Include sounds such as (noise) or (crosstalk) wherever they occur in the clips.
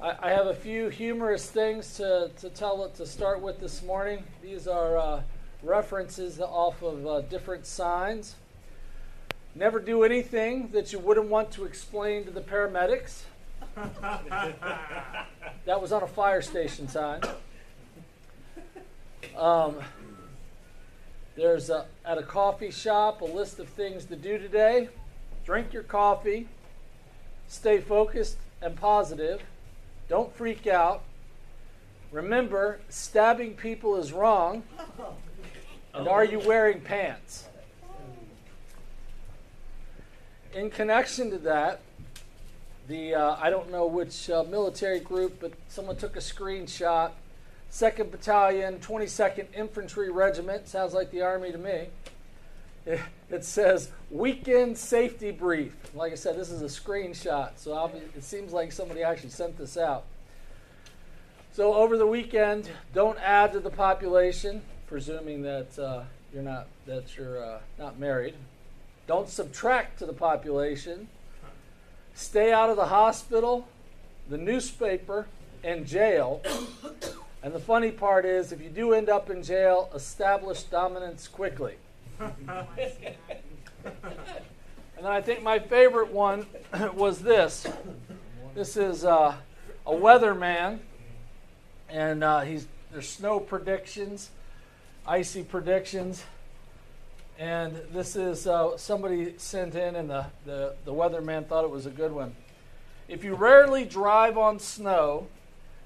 I, I have a few humorous things to, to tell it to start with this morning. These are uh, references off of uh, different signs. Never do anything that you wouldn't want to explain to the paramedics. (laughs) that was on a fire station sign. Um, there's a, at a coffee shop a list of things to do today. Drink your coffee, stay focused and positive, don't freak out. Remember, stabbing people is wrong. And are you wearing pants? In connection to that, the uh, I don't know which uh, military group, but someone took a screenshot. Second Battalion, 22nd Infantry Regiment sounds like the Army to me. (laughs) It, says weekend safety brief. Like I said, this is a screenshot, so it seems like somebody actually sent this out. So over the weekend, don't add to the population, presuming that uh, you're not that you're uh, not married. Don't subtract to the population. Stay out of the hospital, the newspaper, and jail. And the funny part is, if you do end up in jail, establish dominance quickly. (laughs) and then I think my favorite one (clears throat) was this. This is uh, a weatherman, and uh, he's there's snow predictions, icy predictions, and this is uh, somebody sent in, and the, the the weatherman thought it was a good one. If you rarely drive on snow,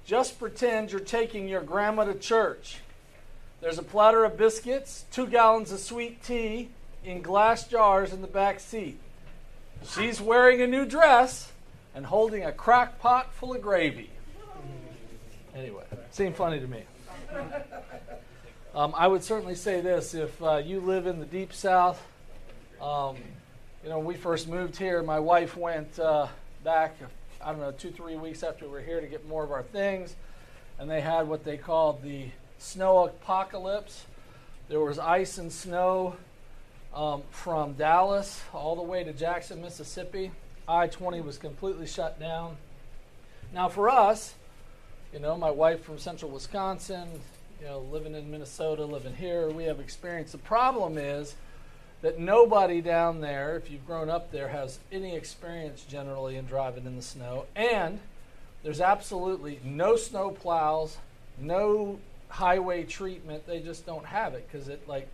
just pretend you're taking your grandma to church. There's a platter of biscuits, two gallons of sweet tea in glass jars in the back seat. She's wearing a new dress and holding a crock pot full of gravy. Anyway, seemed funny to me. Um, I would certainly say this if uh, you live in the deep south, um, you know, when we first moved here, my wife went uh, back I don't know, two, three weeks after we were here to get more of our things. And they had what they called the snow apocalypse. There was ice and snow um, from Dallas all the way to Jackson, Mississippi. I 20 was completely shut down. Now, for us, you know, my wife from central Wisconsin, you know, living in Minnesota, living here, we have experience. The problem is, that nobody down there, if you've grown up there, has any experience generally in driving in the snow. And there's absolutely no snow plows, no highway treatment. They just don't have it because it, like,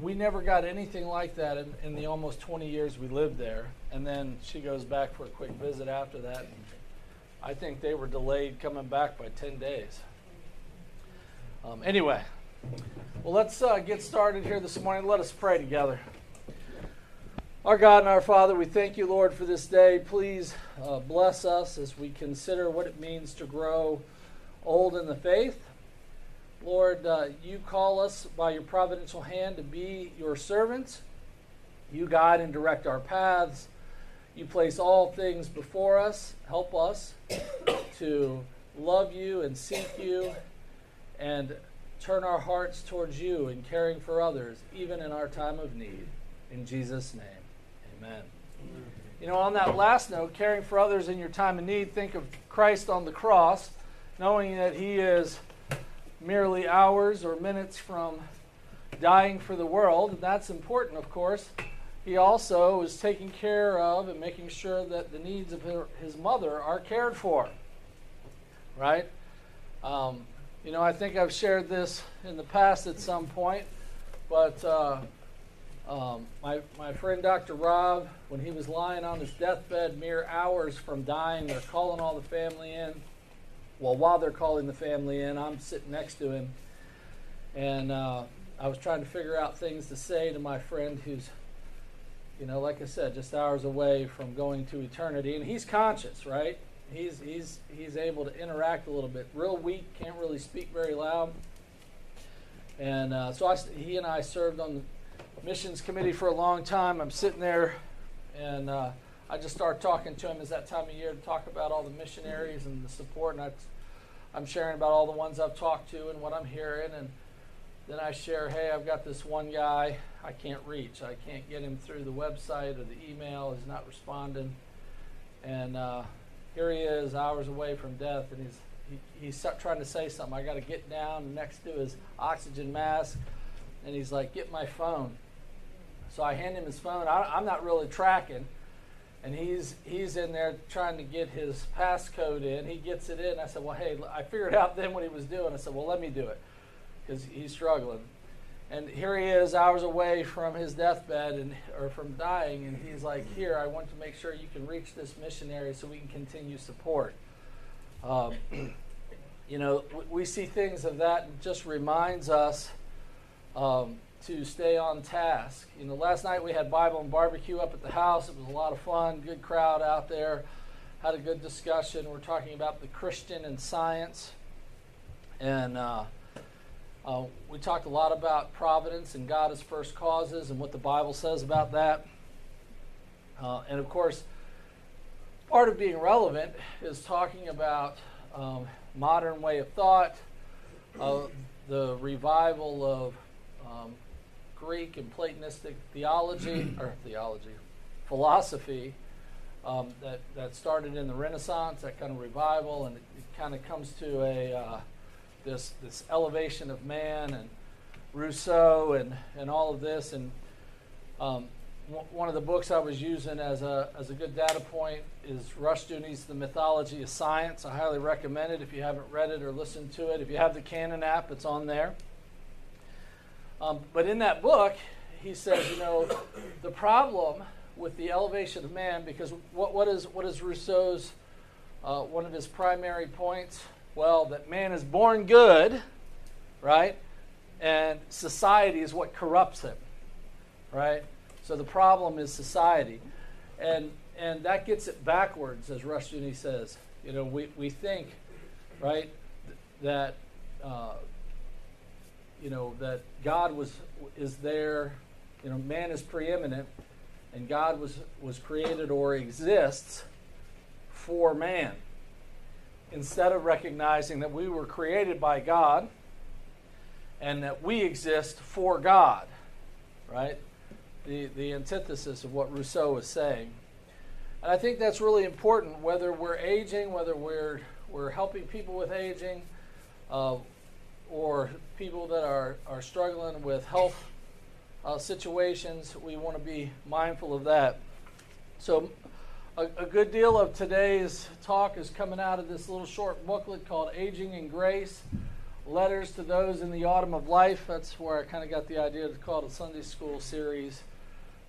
we never got anything like that in, in, the almost 20 years we lived there. And then she goes back for a quick visit after that. I think they were delayed coming back by 10 days. Um, anyway, well, let's uh, get started here this morning. Let us pray together. Our God and our Father, we thank you, Lord, for this day. Please uh, bless us as we consider what it means to grow old in the faith. Lord, uh, you call us by your providential hand to be your servants. You guide and direct our paths. You place all things before us. Help us to love you and seek you and turn our hearts towards you in caring for others, even in our time of need. In Jesus' name, amen. You know, on that last note, caring for others in your time of need, think of Christ on the cross, knowing that he is merely hours or minutes from dying for the world. And that's important, of course. He also is taking care of and making sure that the needs of his mother are cared for. Right? Um, you know, I think I've shared this in the past at some point, but uh, um, my, my friend Dr. Rob, when he was lying on his deathbed mere hours from dying, they're calling all the family in. Well, while they're calling the family in, I'm sitting next to him. And uh, I was trying to figure out things to say to my friend who's, you know, like I said, just hours away from going to eternity. And he's conscious, right? he's he's he's able to interact a little bit. Real weak, can't really speak very loud. And uh, so I, he and I served on the missions committee for a long time. I'm sitting there, and uh, I just start talking to him. It's that time of year to talk about all the missionaries and the support, and I, I'm sharing about all the ones I've talked to and what I'm hearing, and then I share, hey, I've got this one guy I can't reach. I can't get him through the website or the email. He's not responding, and uh, here he is, hours away from death, and he's he, he's trying to say something. I got to get down next to his oxygen mask, and he's like, "Get my phone." So I hand him his phone. I, I'm not really tracking, and he's he's in there trying to get his passcode in. He gets it in. I said, "Well, hey, I figured out then what he was doing." I said, "Well, let me do it," because he's struggling. And here he is, hours away from his deathbed and or from dying, and he's like, "Here, I want to make sure you can reach this missionary so we can continue support." Um, (clears throat) you know, we see things of that and just reminds us um, to stay on task. You know, last night we had Bible and barbecue up at the house. It was a lot of fun, good crowd out there. Had a good discussion. We're talking about the Christian and science, and uh, uh, we talked a lot about providence and God as first causes and what the Bible says about that. Uh, and of course, part of being relevant is talking about um, modern way of thought, uh, the revival of um, Greek and Platonistic theology, (clears throat) or theology, philosophy um, that, that started in the Renaissance, that kind of revival, and it, it kind of comes to a uh, this this elevation of man and Rousseau and, and all of this. And um, one of the books I was using as a, as a good data point is Rushdoony's The Mythology of Science. I highly recommend it if you haven't read it or listened to it. If you have the Canon app, it's on there. Um, but in that book, he says, you know, the problem with the elevation of man, because what, what, is, what is Rousseau's, uh, one of his primary points? Well, that man is born good, right? And society is what corrupts him, right? So the problem is society. And, and that gets it backwards, as Rushdoony says. You know, we, we think, right, that, uh, you know, that God was, is there, you know, man is preeminent, and God was, was created or exists for man. Instead of recognizing that we were created by God and that we exist for God, right? the, the antithesis of what Rousseau is saying. And I think that's really important, whether we're aging, whether we're, we're helping people with aging, uh, or people that are, are struggling with health uh, situations, we want to be mindful of that. So, a, a, good deal of today's talk is coming out of this little short booklet called Aging in Grace Letters to Those in the Autumn of Life. That's where I kind of got the idea to call it a Sunday school series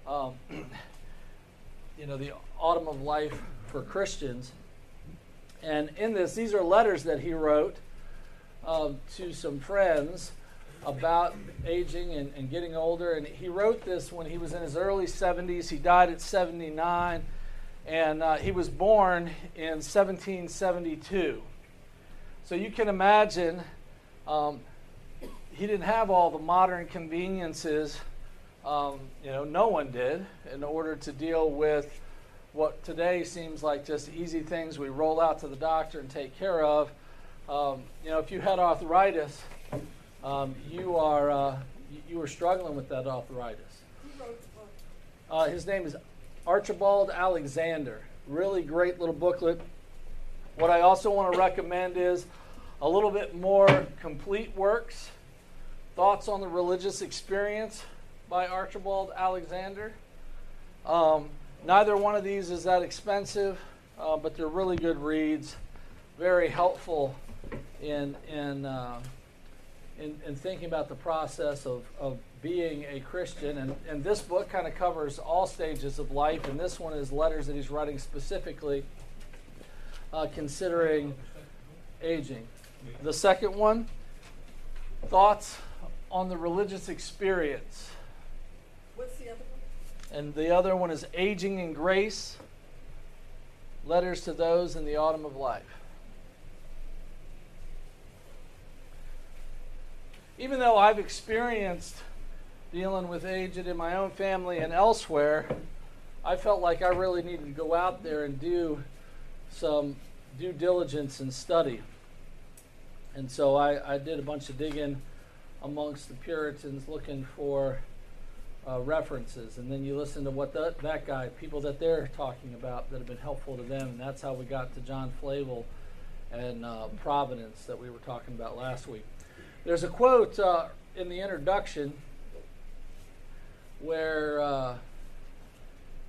um, (clears throat) you know, the autumn of life for Christians. And in this, these are letters that he wrote um, to some friends about aging and, and, getting older. And he wrote this when he was in his early 70s. He died at 79. And uh, he was born in 1772. So you can imagine um, he didn't have all the modern conveniences um, you know, no one did in order to deal with what today seems like just easy things we roll out to the doctor and take care of. Um, you know, if you had arthritis, um, you are uh, you were struggling with that arthritis. Uh, his name is Archibald Alexander. Really great little booklet. What I also want to recommend is a little bit more complete works, thoughts on the religious experience by Archibald Alexander. Um, neither one of these is that expensive, uh, but they're really good reads, very helpful in in, uh, in, in thinking about the process of, of being a Christian. And, and this book kind of covers all stages of life, and this one is letters that he's writing specifically uh, considering aging. The second one, thoughts on the religious experience. What's the other one? And the other one is Aging in Grace Letters to Those in the Autumn of Life. Even though I've experienced dealing with aged in my own family and elsewhere, I felt like I really needed to go out there and do some due diligence and study. And so I, I did a bunch of digging amongst the Puritans looking for uh, references, and then you listen to what the, that guy, people that they're talking about that have been helpful to them, and that's how we got to John Flavel and uh, Providence that we were talking about last week. There's a quote uh, in the introduction where uh,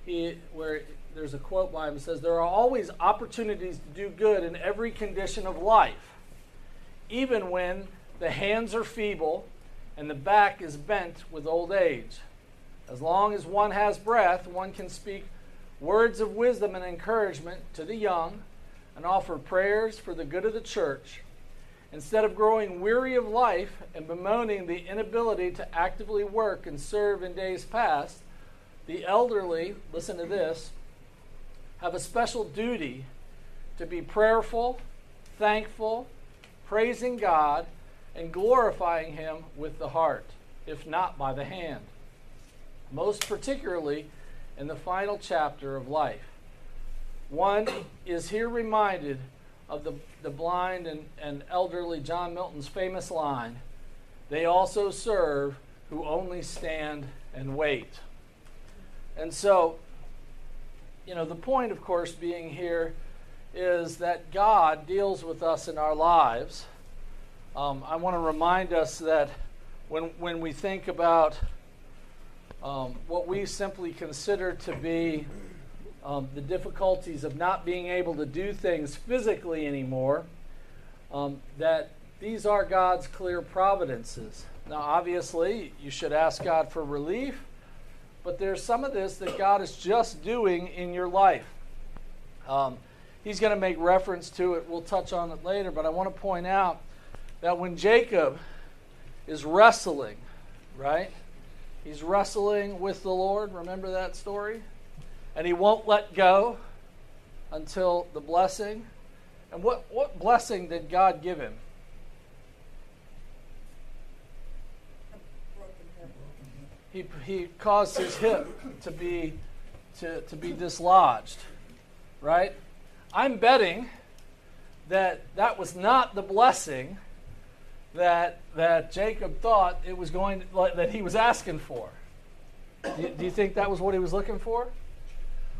he where there's a quote by him that says there are always opportunities to do good in every condition of life, even when the hands are feeble and the back is bent with old age. As long as one has breath, one can speak words of wisdom and encouragement to the young and offer prayers for the good of the church. Instead of growing weary of life and bemoaning the inability to actively work and serve in days past, the elderly, listen to this, have a special duty to be prayerful, thankful, praising God, and glorifying Him with the heart, if not by the hand most particularly in the final chapter of life. One is here reminded of the, the blind and, and elderly John Milton's famous line They also serve who only stand and wait. And so, you know, the point, of course, being here is that God deals with us in our lives. Um, I want to remind us that when, when we think about um, what we simply consider to be um, the difficulties of not being able to do things physically anymore, um, that these are God's clear providences. Now, obviously, you should ask God for relief, but there's some of this that God is just doing in your life. Um, he's going to make reference to it. We'll touch on it later, but I want to point out that when Jacob is wrestling, right? He's wrestling with the Lord. Remember that story? And he won't let go until the blessing. And what, what blessing did God give him? He, he caused his hip to be to, to be dislodged. Right? I'm betting that that was not the blessing that, that Jacob thought it was going to, that he was asking for. Do you, do you think that was what he was looking for?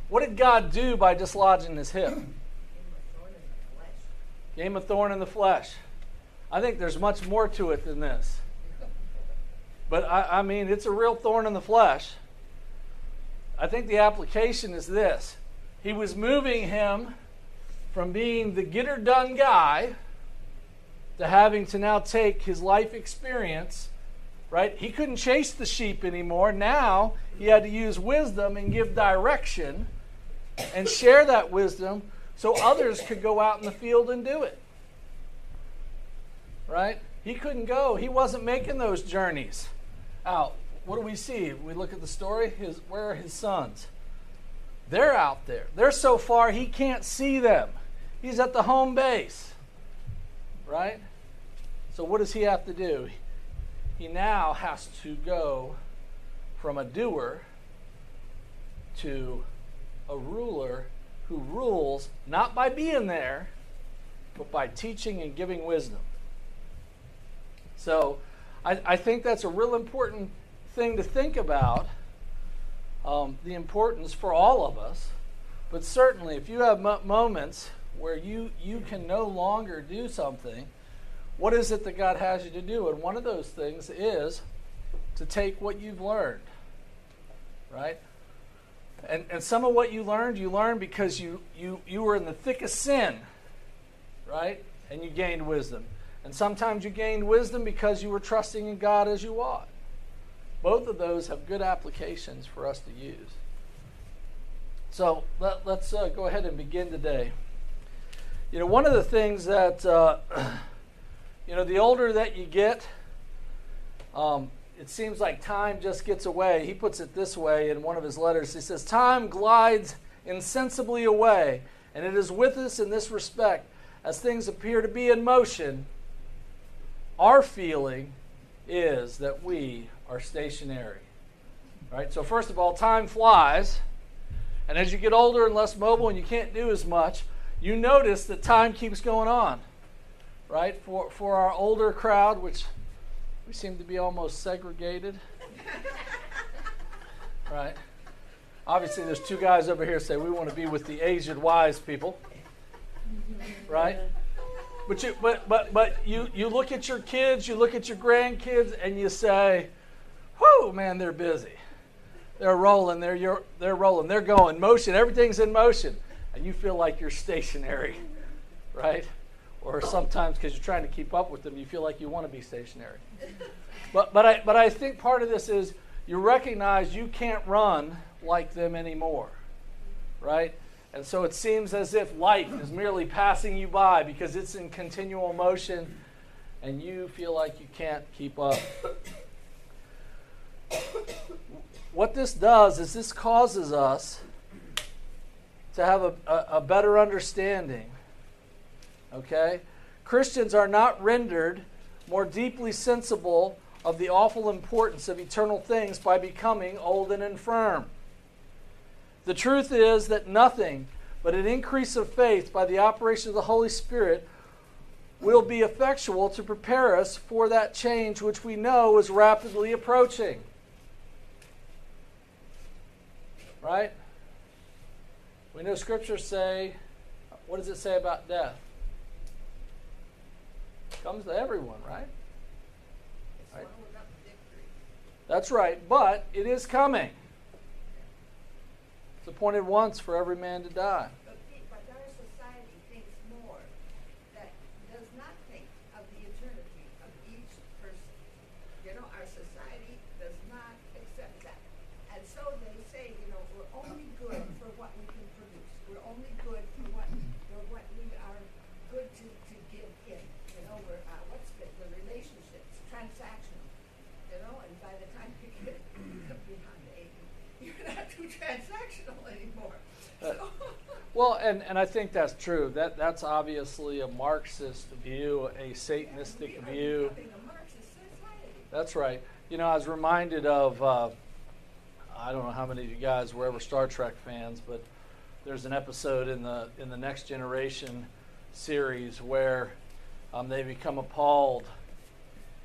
What did God do by dislodging his hip? Game of thorn in the flesh. I think there's much more to it than this. But I, I mean, it's a real thorn in the flesh. I think the application is this He was moving him from being the get her done guy to having to now take his life experience, right? He couldn't chase the sheep anymore. Now he had to use wisdom and give direction and share that wisdom so others could go out in the field and do it. Right? He couldn't go. He wasn't making those journeys out. What do we see? We look at the story. His, where are his sons? They're out there. They're so far he can't see them. He's at the home base. Right? So, what does he have to do? He now has to go from a doer to a ruler who rules not by being there, but by teaching and giving wisdom. So, I, I think that's a real important thing to think about um, the importance for all of us. But certainly, if you have moments where you, you can no longer do something, what is it that God has you to do? And one of those things is to take what you've learned, right? And, and some of what you learned, you learned because you, you, you were in the thick of sin, right? And you gained wisdom. And sometimes you gained wisdom because you were trusting in God as you ought. Both of those have good applications for us to use. So let, us uh, go ahead and begin today. You know, one of the things that, uh, (clears throat) you know, the older that you get, um, it seems like time just gets away. He puts it this way in one of his letters. He says, Time glides insensibly away, and it is with us in this respect. As things appear to be in motion, our feeling is that we are stationary. Right? So, first of all, time flies. And as you get older and less mobile and you can't do as much, you notice that time keeps going on, right? For, for our older crowd, which we seem to be almost segregated. (laughs) right? Obviously, there's two guys over here say we want to be with the aged wise people, right? But you, but but but you you look at your kids, you look at your grandkids, and you say, "Whoo, man, they're busy. They're rolling. They're they're rolling. They're going. Motion. Everything's in motion." And you feel like you're stationary, right? Or sometimes because you're trying to keep up with them, you feel like you want to be stationary. (laughs) But but I but I think part of this is you recognize you can't run like them anymore, right? And so it seems as if life is merely passing you by because it's in continual motion and you feel like you can't keep up. what this does is this causes us to have a, a, a better understanding. Okay? Christians are not rendered more deeply sensible of the awful importance of eternal things by becoming old and infirm. The truth is that nothing but an increase of faith by the operation of the Holy Spirit will be effectual to prepare us for that change which we know is rapidly approaching. Right? We know scriptures say, what does it say about death? Comes to everyone, right? right? That's right, but it is coming. It's appointed once for every man to die. And, and I think that's true. That that's obviously a Marxist view, a Satanistic view. That's right. You know, I was reminded of uh, I don't know how many of you guys were ever Star Trek fans, but there's an episode in the in the Next Generation series where um, they become appalled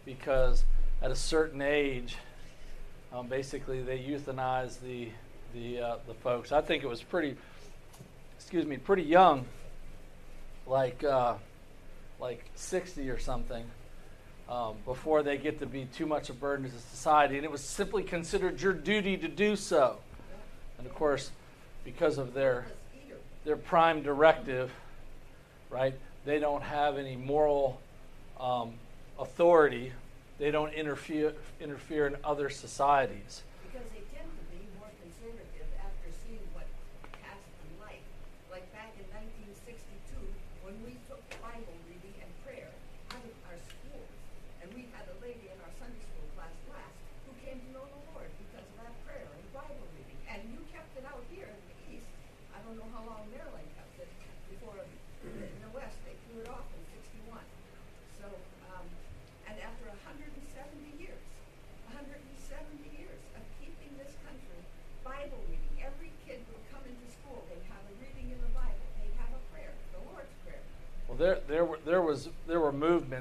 because at a certain age, um, basically they euthanize the the uh, the folks. I think it was pretty excuse me, pretty young, like uh, like 60 or something, um, before they get to be too much a burden to society. And it was simply considered your duty to do so. And of course, because of their their prime directive, right? They don't have any moral um, authority. They don't interfere interfere in other societies.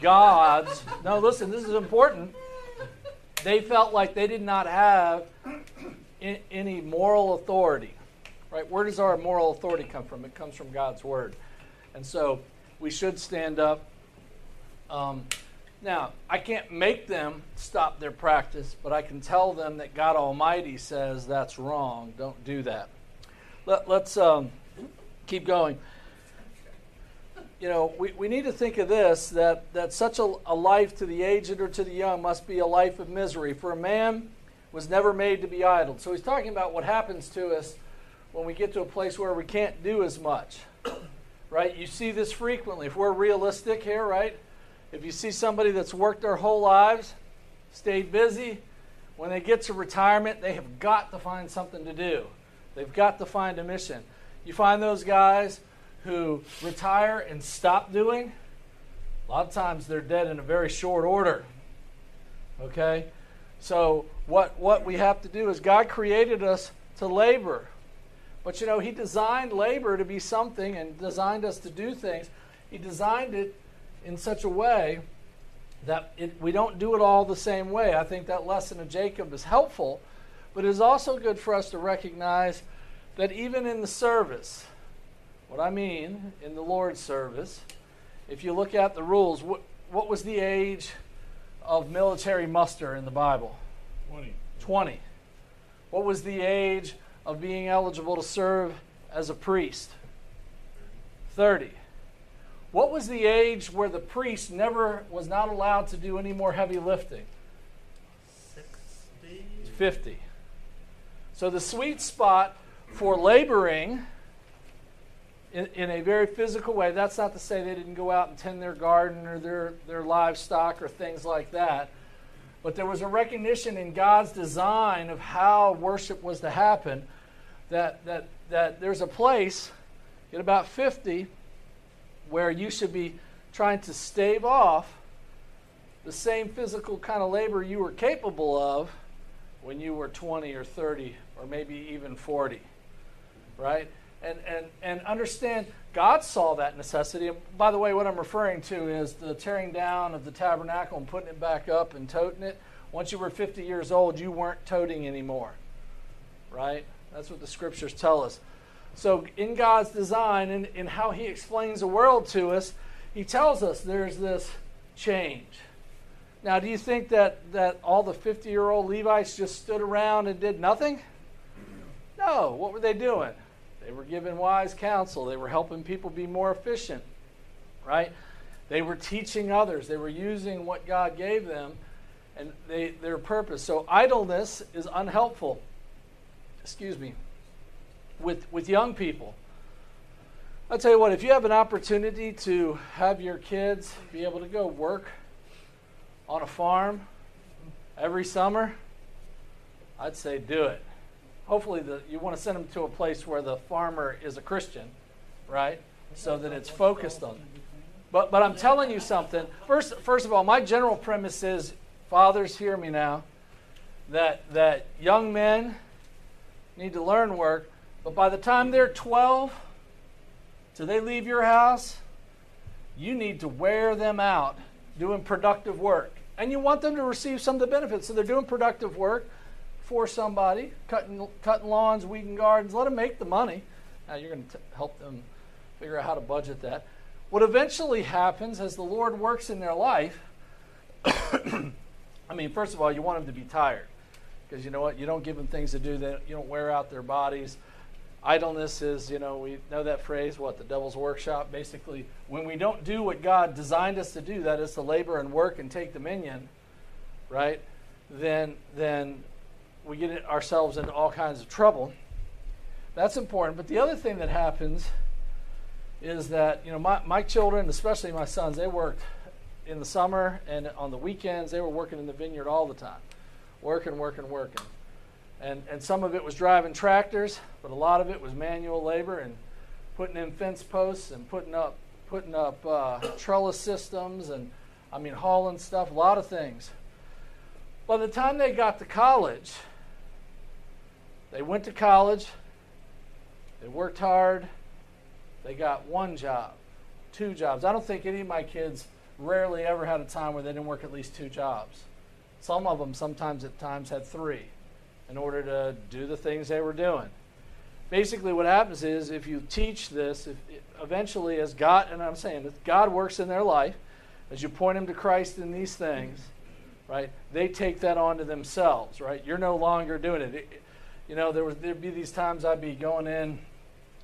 God's. no, listen, this is important. They felt like they did not have any moral authority. Right? Where does our moral authority come from? It comes from God's word. And so we should stand up. Um, now, I can't make them stop their practice, but I can tell them that God Almighty says that's wrong. Don't do that. Let, us um, keep going you know, we, we need to think of this that, that such a, a life to the aged or to the young must be a life of misery. For a man was never made to be idle. So he's talking about what happens to us when we get to a place where we can't do as much. (coughs) right? You see this frequently. If we're realistic here, right? If you see somebody that's worked their whole lives, stayed busy, when they get to retirement, they have got to find something to do. They've got to find a mission. You find those guys who retire and stop doing, a lot of times they're dead in a very short order. Okay? So, what, what we have to do is God created us to labor. But you know, He designed labor to be something and designed us to do things. He designed it in such a way that it, we don't do it all the same way. I think that lesson of Jacob is helpful, but it is also good for us to recognize that even in the service, what I mean in the Lord's service, if you look at the rules, what, what was the age of military muster in the Bible? 20. 20. What was the age of being eligible to serve as a priest? 30. What was the age where the priest never was not allowed to do any more heavy lifting? 60. 50. So the sweet spot for laboring in, in, a very physical way, that's not to say they didn't go out and tend their garden or their, their livestock or things like that. But there was a recognition in God's design of how worship was to happen that, that, that there's a place at about 50 where you should be trying to stave off the same physical kind of labor you were capable of when you were 20 or 30 or maybe even 40 right and and and understand god saw that necessity and by the way what i'm referring to is the tearing down of the tabernacle and putting it back up and toting it once you were 50 years old you weren't toting anymore right that's what the scriptures tell us so, in God's design and in how He explains the world to us, He tells us there's this change. Now, do you think that, that all the 50 year old Levites just stood around and did nothing? No. What were they doing? They were giving wise counsel, they were helping people be more efficient, right? They were teaching others, they were using what God gave them and they, their purpose. So, idleness is unhelpful. Excuse me with, with young people. I'll tell you what, if you have an opportunity to have your kids be able to go work on a farm every summer, I'd say do it. Hopefully, the, you want to send them to a place where the farmer is a Christian, right? So that it's focused on. But, but I'm telling you something. First, first of all, my general premise is fathers, hear me now, that, that young men need to learn work, but by the time they're 12, till they leave your house, you need to wear them out doing productive work. And you want them to receive some of the benefits. So they're doing productive work for somebody, cutting, cutting lawns, weeding gardens. Let them make the money. Now you're going to help them figure out how to budget that. What eventually happens as the Lord works in their life, (coughs) I mean, first of all, you want them to be tired. Because you know what? You don't give them things to do that you don't wear out their bodies idleness is, you know, we know that phrase, what, the devil's workshop. Basically, when we don't do what God designed us to do, that is to labor and work and take dominion, right? Then, then we get ourselves into all kinds of trouble. That's important. But the other thing that happens is that, you know, my, my children, especially my sons, they worked in the summer and on the weekends, they were working in the vineyard all the time. Working, working, working. And, and some of it was driving tractors, but a lot of it was manual labor and putting in fence posts and putting up, putting up uh, trellis systems and, I mean, hauling stuff, a lot of things. By the time they got to college, they went to college, they worked hard, they got one job, two jobs. I don't think any of my kids rarely ever had a time where they didn't work at least two jobs. Some of them sometimes at times had three in order to do the things they were doing. Basically, what happens is if you teach this, if, eventually, as God, and I'm saying that God works in their life, as you point them to Christ in these things, right, they take that onto themselves, right? You're no longer doing it. it you know, there would there'd be these times I'd be going in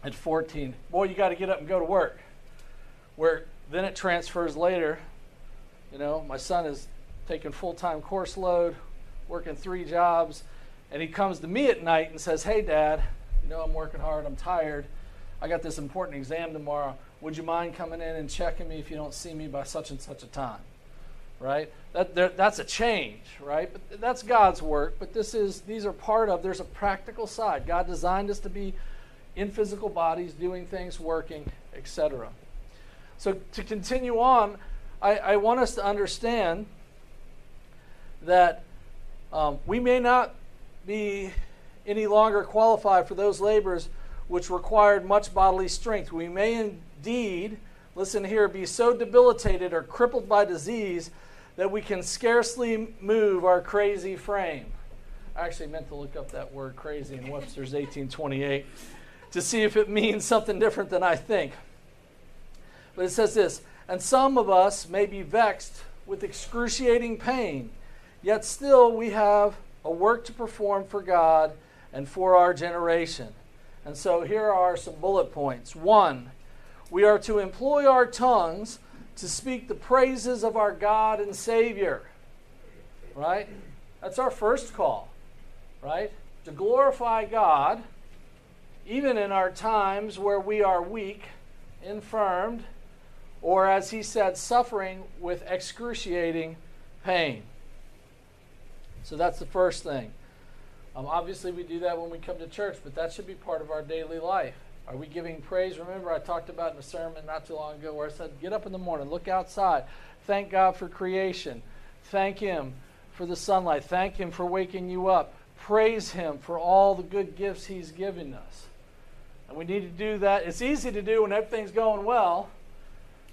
at 14. Boy, you got to get up and go to work. Where then it transfers later. You know, my son is taking full time course load, working three jobs and he comes to me at night and says, Hey, Dad, you know, I'm working hard, I'm tired. I got this important exam tomorrow. Would you mind coming in and checking me if you don't see me by such and such a time? Right? That, that's a change, right? But that's God's work. But this is these are part of. There's a practical side. God designed us to be in physical bodies, doing things, working, etc. So to continue on, I, I, want us to understand that um, we may not be any longer qualified for those labors which required much bodily strength. We may indeed, listen here, be so debilitated or crippled by disease that we can scarcely move our crazy frame. I actually meant to look up that word crazy in Webster's 1828 to see if it means something different than I think. But it says this And some of us may be vexed with excruciating pain, yet still we have a work to perform for God and for our generation. And so here are some bullet points. One, we are to employ our tongues to speak the praises of our God and Savior. Right? That's our first call. Right? To glorify God, even in our times where we are weak, infirmed, or as he said, suffering with excruciating pain. So that's the first thing. Um, obviously, we do that when we come to church, but that should be part of our daily life. Are we giving praise? Remember, I talked about in a sermon not too long ago where I said, get up in the morning, look outside, thank God for creation, thank Him for the sunlight, thank Him for waking you up, praise Him for all the good gifts He's given us. And we need to do that. It's easy to do when everything's going well,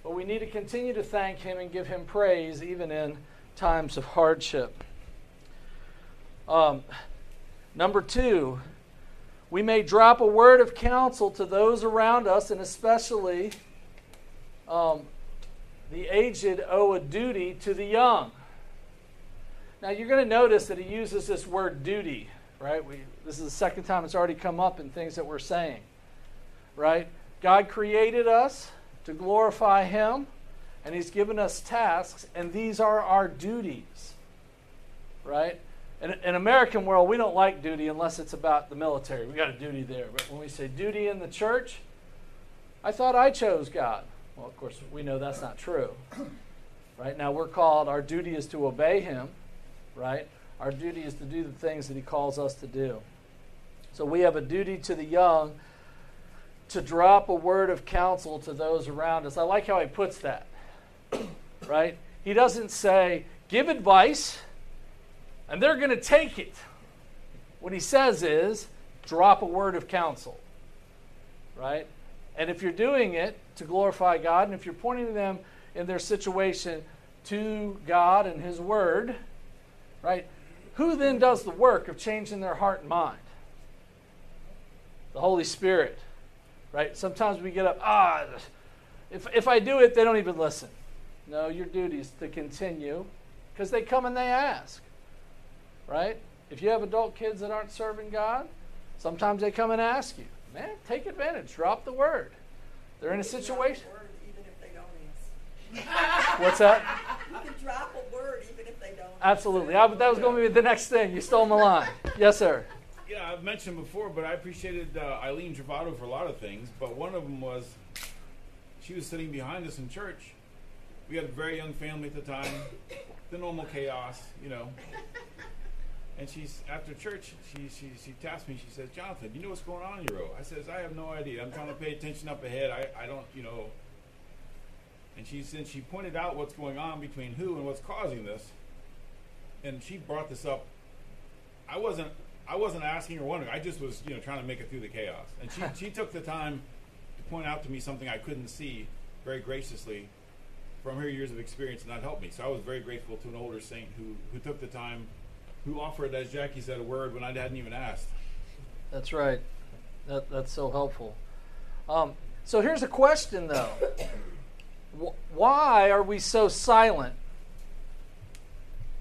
but we need to continue to thank Him and give Him praise even in times of hardship. Um, number two, we may drop a word of counsel to those around us, and especially um, the aged owe a duty to the young. Now, you're going to notice that he uses this word duty, right? We, this is the second time it's already come up in things that we're saying, right? God created us to glorify him, and he's given us tasks, and these are our duties, right? In, in American world, we don't like duty unless it's about the military. We got a duty there. But when we say duty in the church, I thought I chose God. Well, of course, we know that's not true. Right now, we're called, our duty is to obey Him, right? Our duty is to do the things that He calls us to do. So we have a duty to the young to drop a word of counsel to those around us. I like how He puts that, (clears throat) right? He doesn't say, give advice and they're going to take it. What he says is drop a word of counsel, right? And if you're doing it to glorify God, and if you're pointing them in their situation to God and His Word, right? Who then does the work of changing their heart and mind? The Holy Spirit, right? Sometimes we get up, ah, if, if I do it, they don't even listen. No, your duty is to continue because they come and they ask right? If you have adult kids that aren't serving God, sometimes they come and ask you, man, take advantage, drop the word. They're in a situation. (laughs) What's that? You can drop a word even if they don't. Absolutely. I, that was going to be the next thing. You stole my line. Yes, sir. Yeah, I've mentioned before, but I appreciated uh, Eileen Travato for a lot of things. But one of them was she was sitting behind us in church. We had a very young family at the time, the normal chaos, you know. And she's after church, she she she taps me. She says, "Jonathan, you know what's going on in your row?" I says, "I have no idea. I'm trying to pay attention up ahead. I I don't you know." And she since she pointed out what's going on between who and what's causing this, and she brought this up. I wasn't I wasn't asking or wondering. I just was you know trying to make it through the chaos. And she she took the time to point out to me something I couldn't see very graciously from her years of experience, and that helped me. So I was very grateful to an older saint who who took the time who offered, as Jackie said, a word when I hadn't even asked. That's right. That, that's so helpful. Um, so here's a question, though. Why are we so silent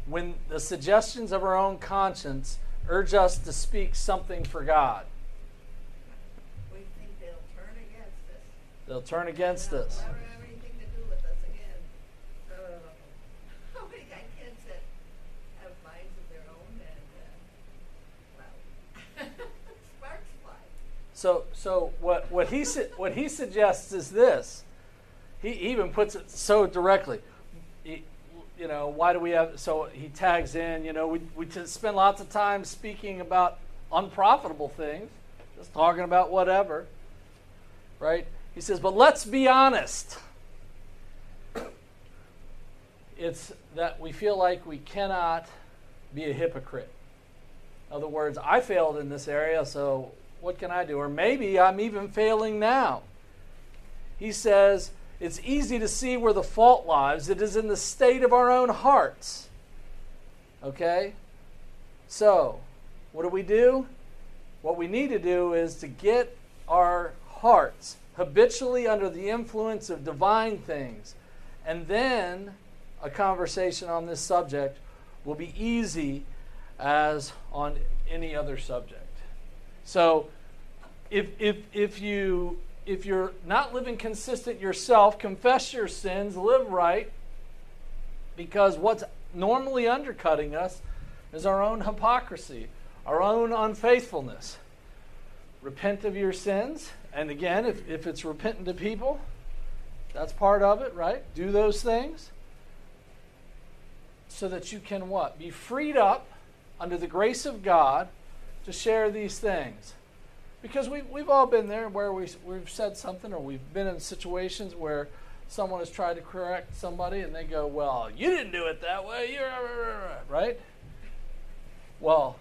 when the suggestions of our own conscience urge us to speak something for God? We think they'll turn against us. They'll turn against us. So, so what, what, he, su- what he suggests is this. He even puts it so directly. He, you know, why do we have, so he tags in, you know, we, we spend lots of time speaking about unprofitable things, just talking about whatever, right? He says, but let's be honest. It's that we feel like we cannot be a hypocrite. In other words, I failed in this area, so what can I do? Or maybe I'm even failing now. He says, it's easy to see where the fault lies. It is in the state of our own hearts. Okay? So, what do we do? What we need to do is to get our hearts habitually under the influence of divine things. And then a conversation on this subject will be easy as on any other subject. So, if, if, if you if you're not living consistent yourself, confess your sins, live right, because what's normally undercutting us is our own hypocrisy, our own unfaithfulness. Repent of your sins. And again, if, if it's repentant to people, that's part of it, right? Do those things so that you can what? Be freed up under the grace of God to share these things. Because we, we've all been there where we, we've said something or we've been in situations where someone has tried to correct somebody and they go, Well, you didn't do it that way. You're right. Well,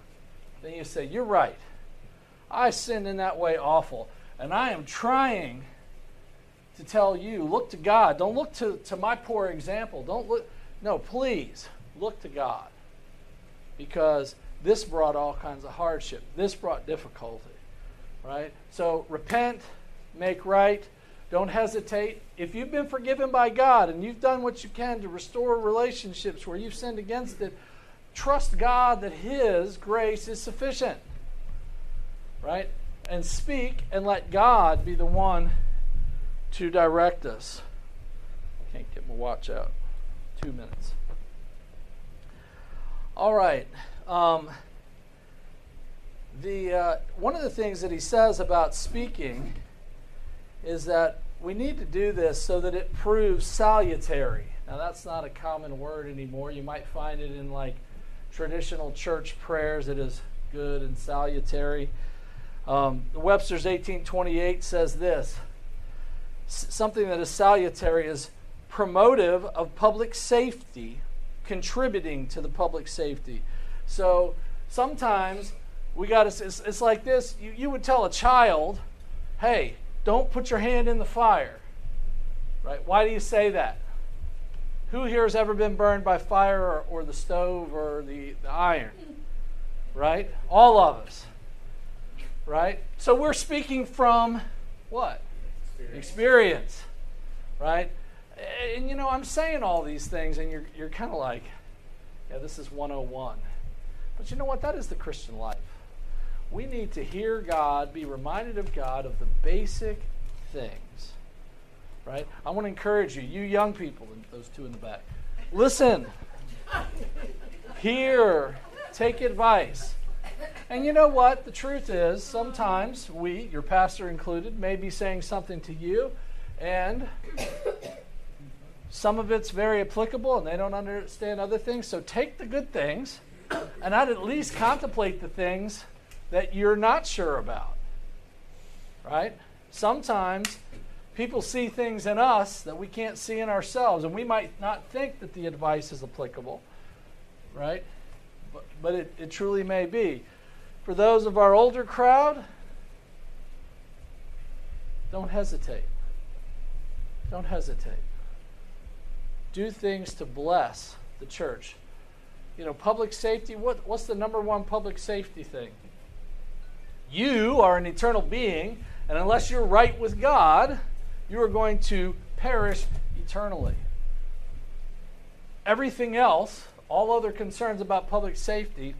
then you say, You're right. I sinned in that way awful. And I am trying to tell you, look to God. Don't look to, to my poor example. Don't look. No, please look to God. Because this brought all kinds of hardship. This brought difficulty right? So repent, make right, don't hesitate. If you've been forgiven by God and you've done what you can to restore relationships where you've sinned against it, trust God that His grace is sufficient, right? And speak and let God be the one to direct us. Can't get my watch out. Two minutes. All right. Um, the uh, one of the things that he says about speaking is that we need to do this so that it proves salutary. Now that's not a common word anymore. You might find it in like traditional church prayers. It is good and salutary. Um, Webster's 1828 says this something that is salutary is promotive of public safety, contributing to the public safety. So sometimes we got to, it's, it's like this you, you would tell a child, hey, don't put your hand in the fire. Right? Why do you say that? Who here has ever been burned by fire or, or the stove or the, the iron? Right? All of us. Right? So we're speaking from what? Experience. Experience. Right? And you know, I'm saying all these things, and you're, you're kind of like, yeah, this is 101. But you know what? That is the Christian life we need to hear God, be reminded of God of the basic things. Right? I want to encourage you, you young people, those two in the back, listen, hear, take advice. And you know what? The truth is, sometimes we, your pastor included, may be saying something to you, and some of it's very applicable and they don't understand other things. So take the good things, and I'd at least contemplate the things that you're not sure about. Right? Sometimes people see things in us that we can't see in ourselves, and we might not think that the advice is applicable. Right? But, but it, it truly may be. For those of our older crowd, don't hesitate. Don't hesitate. Do things to bless the church. You know, public safety, what, what's the number one public safety thing? You are an eternal being, and unless you're right with God, you are going to perish eternally. Everything else, all other concerns about public safety,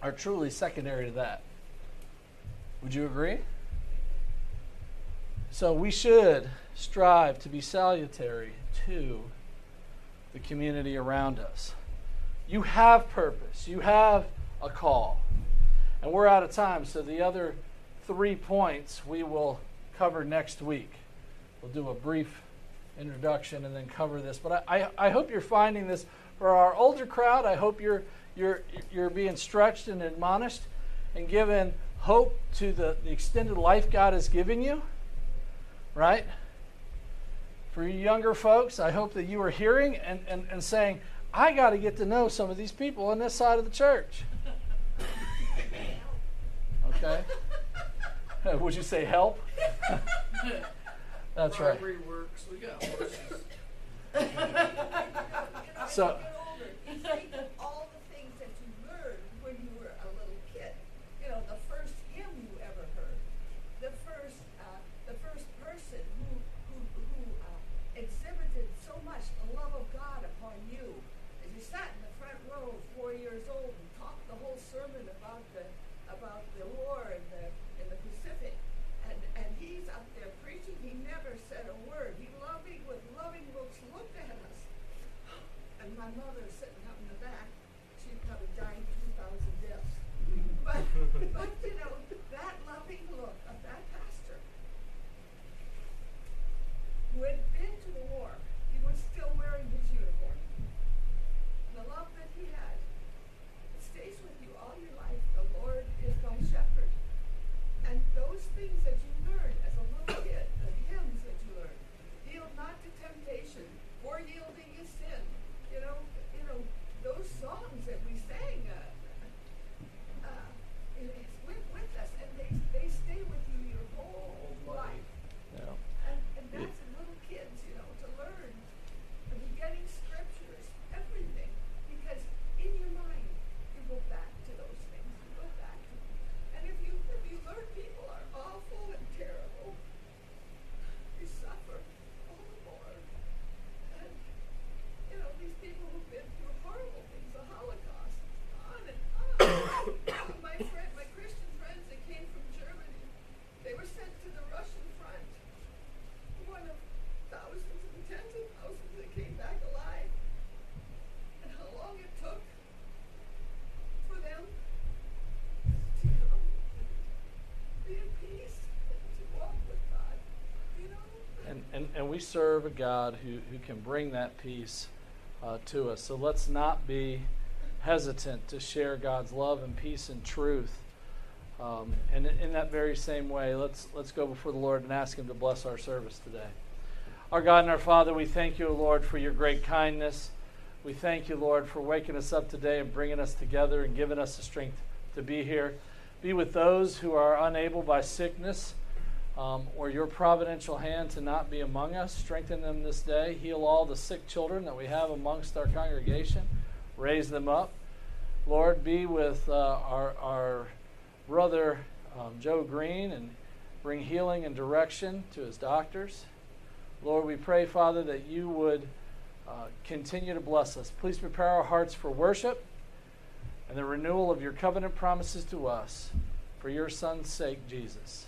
are truly secondary to that. Would you agree? So we should strive to be salutary to the community around us. You have purpose, you have a call. And we're out of time, so the other three points we will cover next week. We'll do a brief introduction and then cover this. But I, I, I hope you're finding this for our older crowd. I hope you're you're you're being stretched and admonished and given hope to the, the extended life God has given you. Right? For you younger folks, I hope that you are hearing and, and, and saying, I got to get to know some of these people on this side of the church. Okay? (laughs) Would you say help? (laughs) That's right. Bribery works. We got. So, Get older, you think of all the things that you learned when you were a little kid. You know, the first hymn you ever heard, the first, uh, the first person who, who, who uh, exhibited so much the love of God upon you. As you sat in the front row, four years old, and talked the whole sermon about the, about the war in the, in the Pacific. And, and he's up there preaching, he never said a word. He loving, with loving looks looked at us. And my mother sitting up in the back, she probably died two thousand deaths. But, but you know, that loving look of that pastor, who had been to the war, he was still wearing his uniform. The love that he had, stays with you all your life. The Lord is my shepherd. And those things that you learned as a little kid, the hymns that you learned, yield not to temptation, or yielding is sin. You know, you know, those songs that we sang, uh, uh, it, it's with, with us, and they, they stay with you your whole life. yeah. And, and that's in little kids, you know, to learn the beginning scriptures, everything. Because in your mind, you go back to those things. You go back to them. And if you if you learn people are awful and terrible, you suffer all the more. And you know, these people who've been through horrible things, the Holocaust, on and on. my friend my Christian friends that came from Germany, they were sent to the Russian front one of thousands and tens of thousands that came back alive. And how long it took for them to um, be at peace and to walk with God. You know? And, we serve a God who, who can bring that peace uh, to us. So let's not be hesitant to share God's love and peace and truth. Um, and in that very same way, let's, let's go before the Lord and ask Him to bless our service today. Our God and our Father, we thank you, Lord, for your great kindness. We thank you, Lord, for waking us up today and bringing us together and giving us the strength to be here. Be with those who are unable by sickness um, or your providential hand to not be among us. Strengthen them this day. Heal all the sick children that we have amongst our congregation. Raise them up. Lord, be with uh, our, our brother um, Joe Green and bring healing and direction to his doctors. Lord, we pray, Father, that you would uh, continue to bless us. Please prepare our hearts for worship and the renewal of your covenant promises to us. For your Son's sake, Jesus.